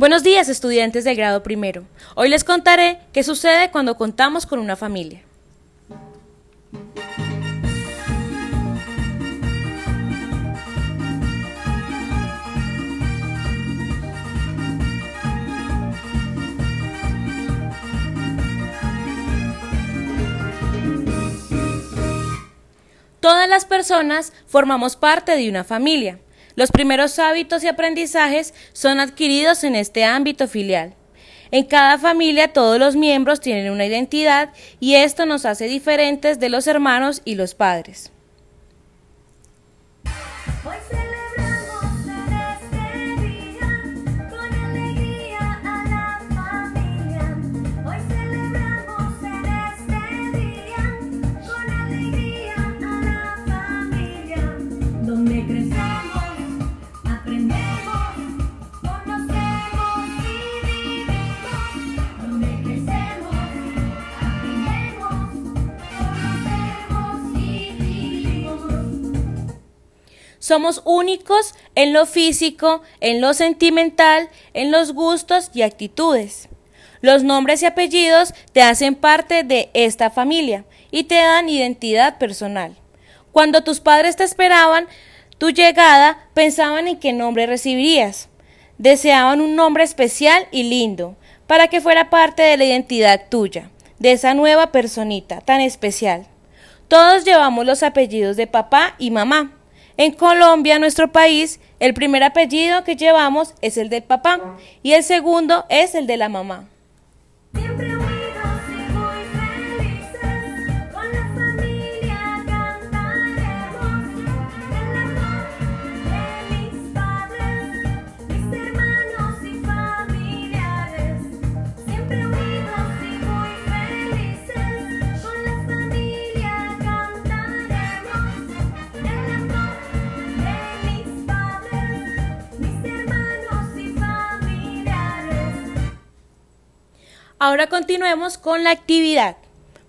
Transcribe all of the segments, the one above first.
Buenos días estudiantes del grado primero. Hoy les contaré qué sucede cuando contamos con una familia. Todas las personas formamos parte de una familia. Los primeros hábitos y aprendizajes son adquiridos en este ámbito filial. En cada familia todos los miembros tienen una identidad y esto nos hace diferentes de los hermanos y los padres. Somos únicos en lo físico, en lo sentimental, en los gustos y actitudes. Los nombres y apellidos te hacen parte de esta familia y te dan identidad personal. Cuando tus padres te esperaban tu llegada, pensaban en qué nombre recibirías. Deseaban un nombre especial y lindo para que fuera parte de la identidad tuya, de esa nueva personita tan especial. Todos llevamos los apellidos de papá y mamá. En Colombia, nuestro país, el primer apellido que llevamos es el del papá y el segundo es el de la mamá. Ahora continuemos con la actividad.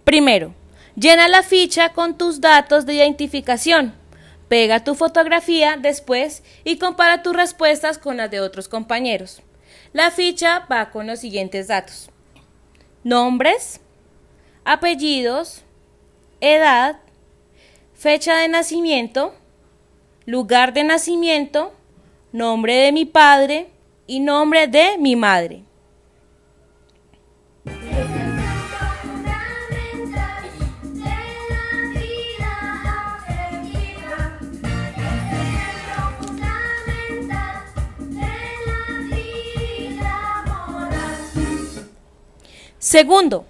Primero, llena la ficha con tus datos de identificación. Pega tu fotografía después y compara tus respuestas con las de otros compañeros. La ficha va con los siguientes datos. Nombres, apellidos, edad, fecha de nacimiento, lugar de nacimiento, nombre de mi padre y nombre de mi madre. Segundo,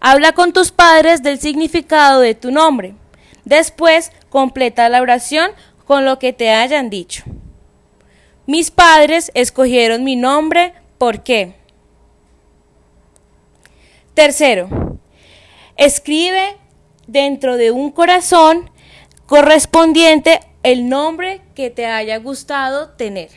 habla con tus padres del significado de tu nombre. Después, completa la oración con lo que te hayan dicho. Mis padres escogieron mi nombre, ¿por qué? Tercero, escribe dentro de un corazón correspondiente el nombre que te haya gustado tener.